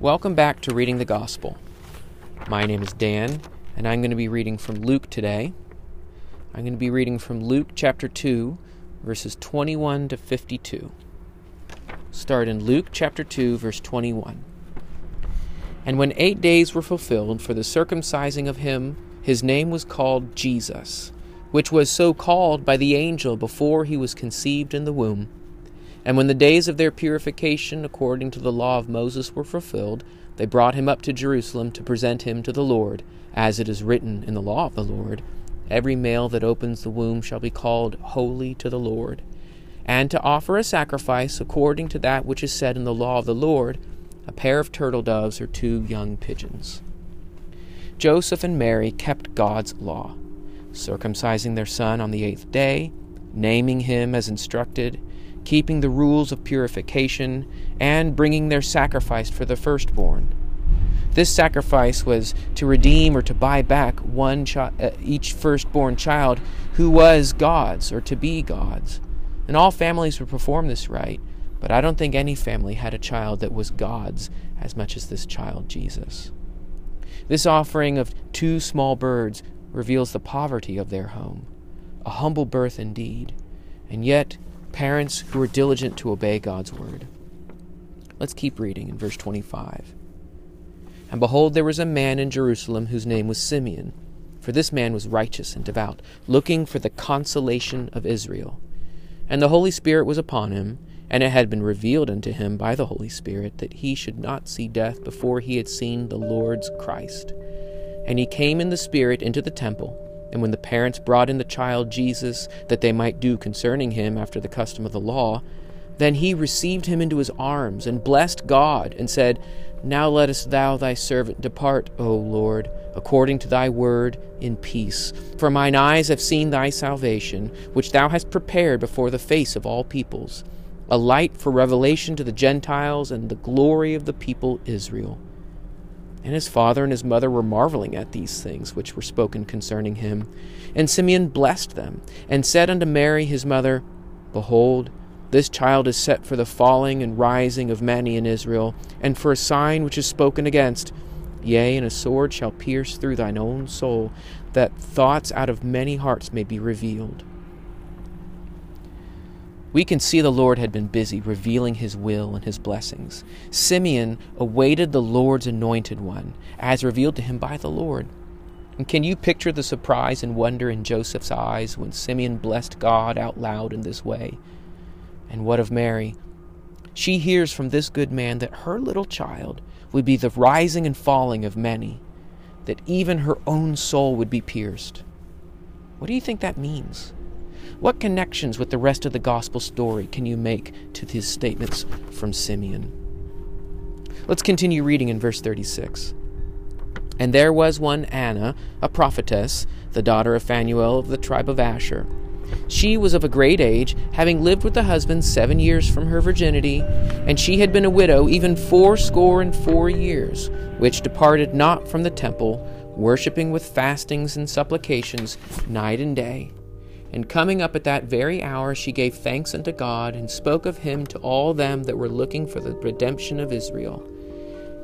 Welcome back to Reading the Gospel. My name is Dan, and I'm going to be reading from Luke today. I'm going to be reading from Luke chapter 2, verses 21 to 52. Start in Luke chapter 2, verse 21. And when eight days were fulfilled for the circumcising of him, his name was called Jesus, which was so called by the angel before he was conceived in the womb. And when the days of their purification according to the law of Moses were fulfilled, they brought him up to Jerusalem to present him to the Lord, as it is written in the law of the Lord Every male that opens the womb shall be called holy to the Lord. And to offer a sacrifice according to that which is said in the law of the Lord, a pair of turtle doves or two young pigeons. Joseph and Mary kept God's law, circumcising their son on the eighth day, naming him as instructed keeping the rules of purification, and bringing their sacrifice for the firstborn. This sacrifice was to redeem or to buy back one uh, each firstborn child who was God's or to be God's. And all families would perform this rite, but I don't think any family had a child that was God's as much as this child, Jesus. This offering of two small birds reveals the poverty of their home, a humble birth indeed, and yet parents who are diligent to obey God's word. Let's keep reading in verse 25. And behold, there was a man in Jerusalem whose name was Simeon. For this man was righteous and devout, looking for the consolation of Israel. And the Holy Spirit was upon him, and it had been revealed unto him by the Holy Spirit that he should not see death before he had seen the Lord's Christ. And he came in the Spirit into the temple. And when the parents brought in the child Jesus, that they might do concerning him after the custom of the law, then he received him into his arms, and blessed God, and said, Now lettest thou thy servant depart, O Lord, according to thy word, in peace. For mine eyes have seen thy salvation, which thou hast prepared before the face of all peoples, a light for revelation to the Gentiles, and the glory of the people Israel. And his father and his mother were marveling at these things which were spoken concerning him. And Simeon blessed them, and said unto Mary his mother, Behold, this child is set for the falling and rising of many in Israel, and for a sign which is spoken against. Yea, and a sword shall pierce through thine own soul, that thoughts out of many hearts may be revealed. We can see the Lord had been busy revealing his will and his blessings. Simeon awaited the Lord's anointed one, as revealed to him by the Lord. And can you picture the surprise and wonder in Joseph's eyes when Simeon blessed God out loud in this way? And what of Mary? She hears from this good man that her little child would be the rising and falling of many, that even her own soul would be pierced. What do you think that means? What connections with the rest of the gospel story can you make to these statements from Simeon? Let's continue reading in verse 36. And there was one Anna, a prophetess, the daughter of Phanuel of the tribe of Asher. She was of a great age, having lived with a husband seven years from her virginity, and she had been a widow even fourscore and four years, which departed not from the temple, worshipping with fastings and supplications night and day. And coming up at that very hour, she gave thanks unto God, and spoke of him to all them that were looking for the redemption of Israel.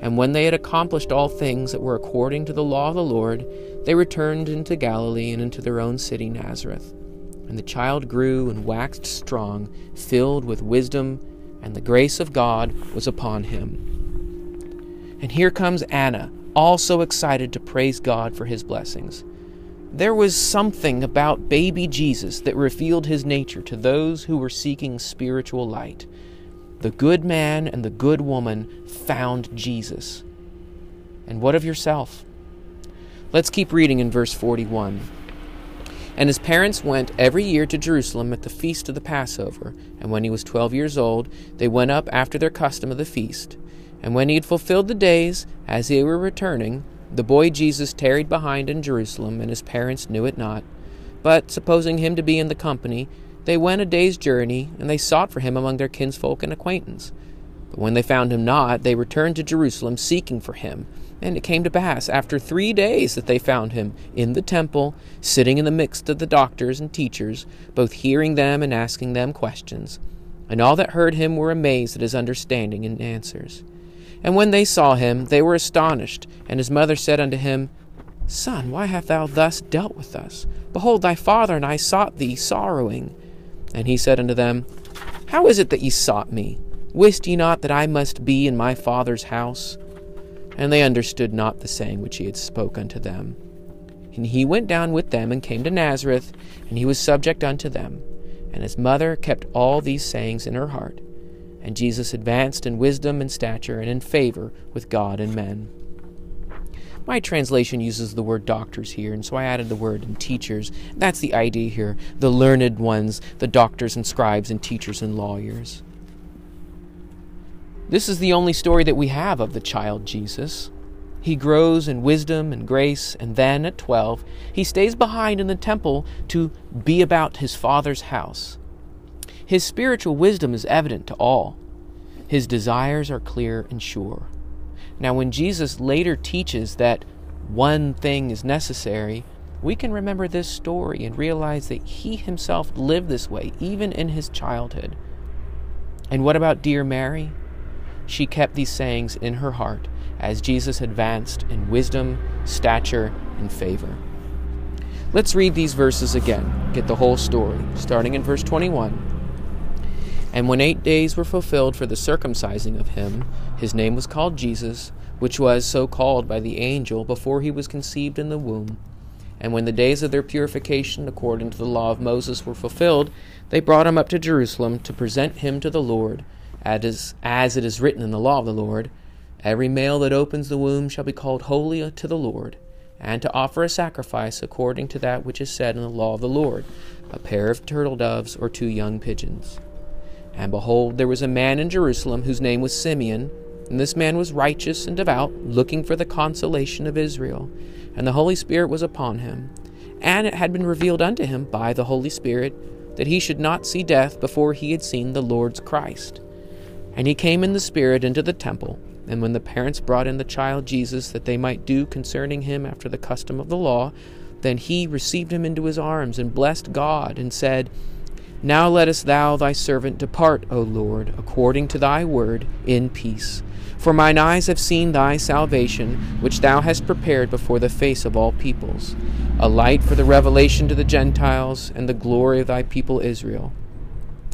And when they had accomplished all things that were according to the law of the Lord, they returned into Galilee and into their own city Nazareth. And the child grew and waxed strong, filled with wisdom, and the grace of God was upon him. And here comes Anna, also excited to praise God for his blessings. There was something about baby Jesus that revealed his nature to those who were seeking spiritual light. The good man and the good woman found Jesus. And what of yourself? Let's keep reading in verse 41. And his parents went every year to Jerusalem at the feast of the Passover. And when he was twelve years old, they went up after their custom of the feast. And when he had fulfilled the days, as they were returning, the boy Jesus tarried behind in Jerusalem, and his parents knew it not. But, supposing him to be in the company, they went a day's journey, and they sought for him among their kinsfolk and acquaintance. But when they found him not, they returned to Jerusalem seeking for him. And it came to pass, after three days, that they found him in the temple, sitting in the midst of the doctors and teachers, both hearing them and asking them questions. And all that heard him were amazed at his understanding and answers. And when they saw him, they were astonished. And his mother said unto him, Son, why hast thou thus dealt with us? Behold, thy father and I sought thee sorrowing. And he said unto them, How is it that ye sought me? Wist ye not that I must be in my father's house? And they understood not the saying which he had spoke unto them. And he went down with them and came to Nazareth, and he was subject unto them. And his mother kept all these sayings in her heart. And Jesus advanced in wisdom and stature and in favor with God and men. My translation uses the word doctors here, and so I added the word and teachers. That's the idea here the learned ones, the doctors and scribes and teachers and lawyers. This is the only story that we have of the child Jesus. He grows in wisdom and grace, and then at 12, he stays behind in the temple to be about his father's house. His spiritual wisdom is evident to all. His desires are clear and sure. Now, when Jesus later teaches that one thing is necessary, we can remember this story and realize that he himself lived this way, even in his childhood. And what about dear Mary? She kept these sayings in her heart as Jesus advanced in wisdom, stature, and favor. Let's read these verses again, get the whole story, starting in verse 21. And when eight days were fulfilled for the circumcising of him, his name was called Jesus, which was so called by the angel before he was conceived in the womb. And when the days of their purification according to the law of Moses were fulfilled, they brought him up to Jerusalem to present him to the Lord, as, as it is written in the law of the Lord Every male that opens the womb shall be called holy to the Lord, and to offer a sacrifice according to that which is said in the law of the Lord, a pair of turtle doves or two young pigeons. And behold, there was a man in Jerusalem whose name was Simeon, and this man was righteous and devout, looking for the consolation of Israel. And the Holy Spirit was upon him. And it had been revealed unto him by the Holy Spirit that he should not see death before he had seen the Lord's Christ. And he came in the Spirit into the temple. And when the parents brought in the child Jesus that they might do concerning him after the custom of the law, then he received him into his arms and blessed God and said, now lettest thou thy servant depart, O Lord, according to thy word, in peace. For mine eyes have seen thy salvation, which thou hast prepared before the face of all peoples, a light for the revelation to the Gentiles, and the glory of thy people Israel.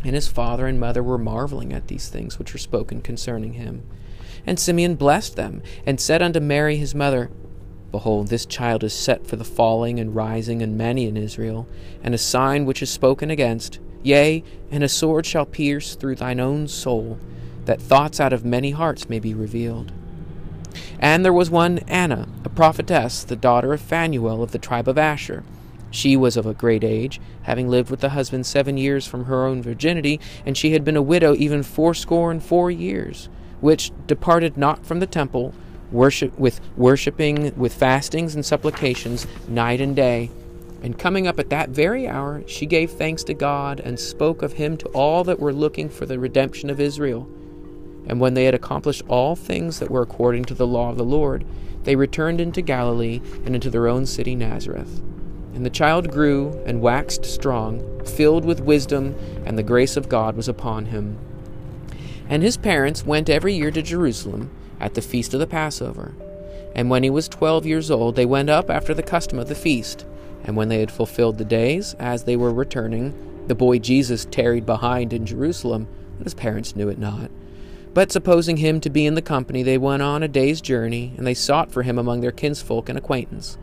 And his father and mother were marveling at these things which were spoken concerning him. And Simeon blessed them, and said unto Mary his mother, Behold, this child is set for the falling and rising in many in Israel, and a sign which is spoken against Yea, and a sword shall pierce through thine own soul, that thoughts out of many hearts may be revealed. And there was one Anna, a prophetess, the daughter of Phanuel of the tribe of Asher. She was of a great age, having lived with the husband seven years from her own virginity, and she had been a widow even fourscore and four years, which departed not from the temple, worship with worshipping with fastings and supplications night and day. And coming up at that very hour, she gave thanks to God and spoke of him to all that were looking for the redemption of Israel. And when they had accomplished all things that were according to the law of the Lord, they returned into Galilee and into their own city Nazareth. And the child grew and waxed strong, filled with wisdom, and the grace of God was upon him. And his parents went every year to Jerusalem at the feast of the Passover. And when he was twelve years old, they went up after the custom of the feast. And when they had fulfilled the days, as they were returning, the boy Jesus tarried behind in Jerusalem, and his parents knew it not. But supposing him to be in the company, they went on a day's journey, and they sought for him among their kinsfolk and acquaintance.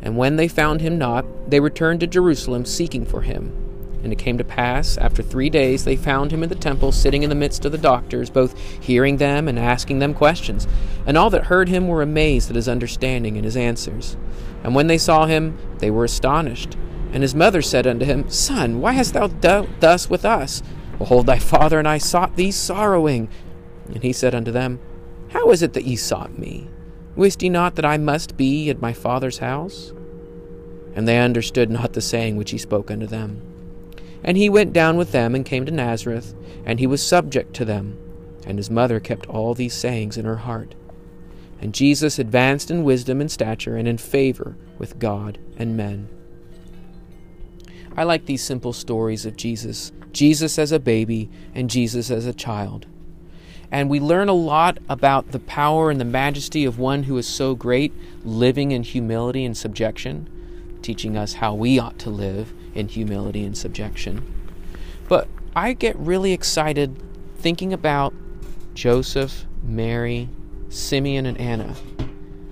And when they found him not, they returned to Jerusalem seeking for him. And it came to pass, after three days, they found him in the temple, sitting in the midst of the doctors, both hearing them and asking them questions. And all that heard him were amazed at his understanding and his answers. And when they saw him, they were astonished. And his mother said unto him, Son, why hast thou dealt thus with us? Behold, thy father and I sought thee sorrowing. And he said unto them, How is it that ye sought me? Wist ye not that I must be at my father's house? And they understood not the saying which he spoke unto them. And he went down with them and came to Nazareth, and he was subject to them. And his mother kept all these sayings in her heart. And Jesus advanced in wisdom and stature and in favor with God and men. I like these simple stories of Jesus Jesus as a baby and Jesus as a child. And we learn a lot about the power and the majesty of one who is so great, living in humility and subjection, teaching us how we ought to live in humility and subjection. But I get really excited thinking about Joseph, Mary, Simeon, and Anna.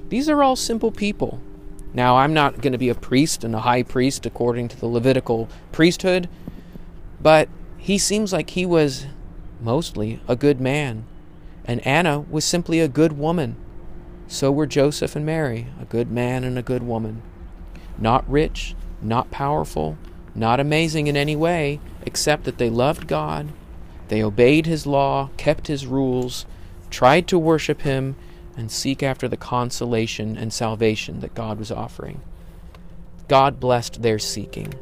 These are all simple people. Now, I'm not going to be a priest and a high priest according to the Levitical priesthood, but he seems like he was mostly a good man. And Anna was simply a good woman. So were Joseph and Mary, a good man and a good woman. Not rich, not powerful, not amazing in any way, except that they loved God, they obeyed His law, kept His rules, tried to worship Him, and seek after the consolation and salvation that God was offering. God blessed their seeking.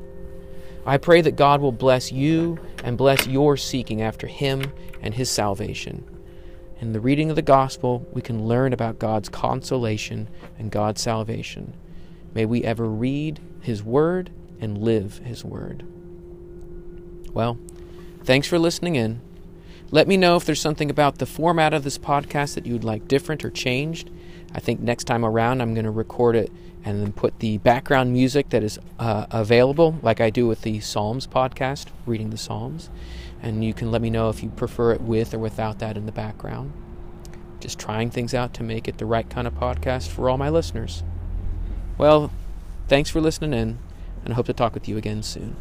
I pray that God will bless you and bless your seeking after Him and His salvation. In the reading of the gospel, we can learn about God's consolation and God's salvation. May we ever read His Word and live His Word. Well, thanks for listening in. Let me know if there's something about the format of this podcast that you'd like different or changed. I think next time around I'm going to record it and then put the background music that is uh, available, like I do with the Psalms podcast, reading the Psalms. And you can let me know if you prefer it with or without that in the background. Just trying things out to make it the right kind of podcast for all my listeners. Well, thanks for listening in, and I hope to talk with you again soon.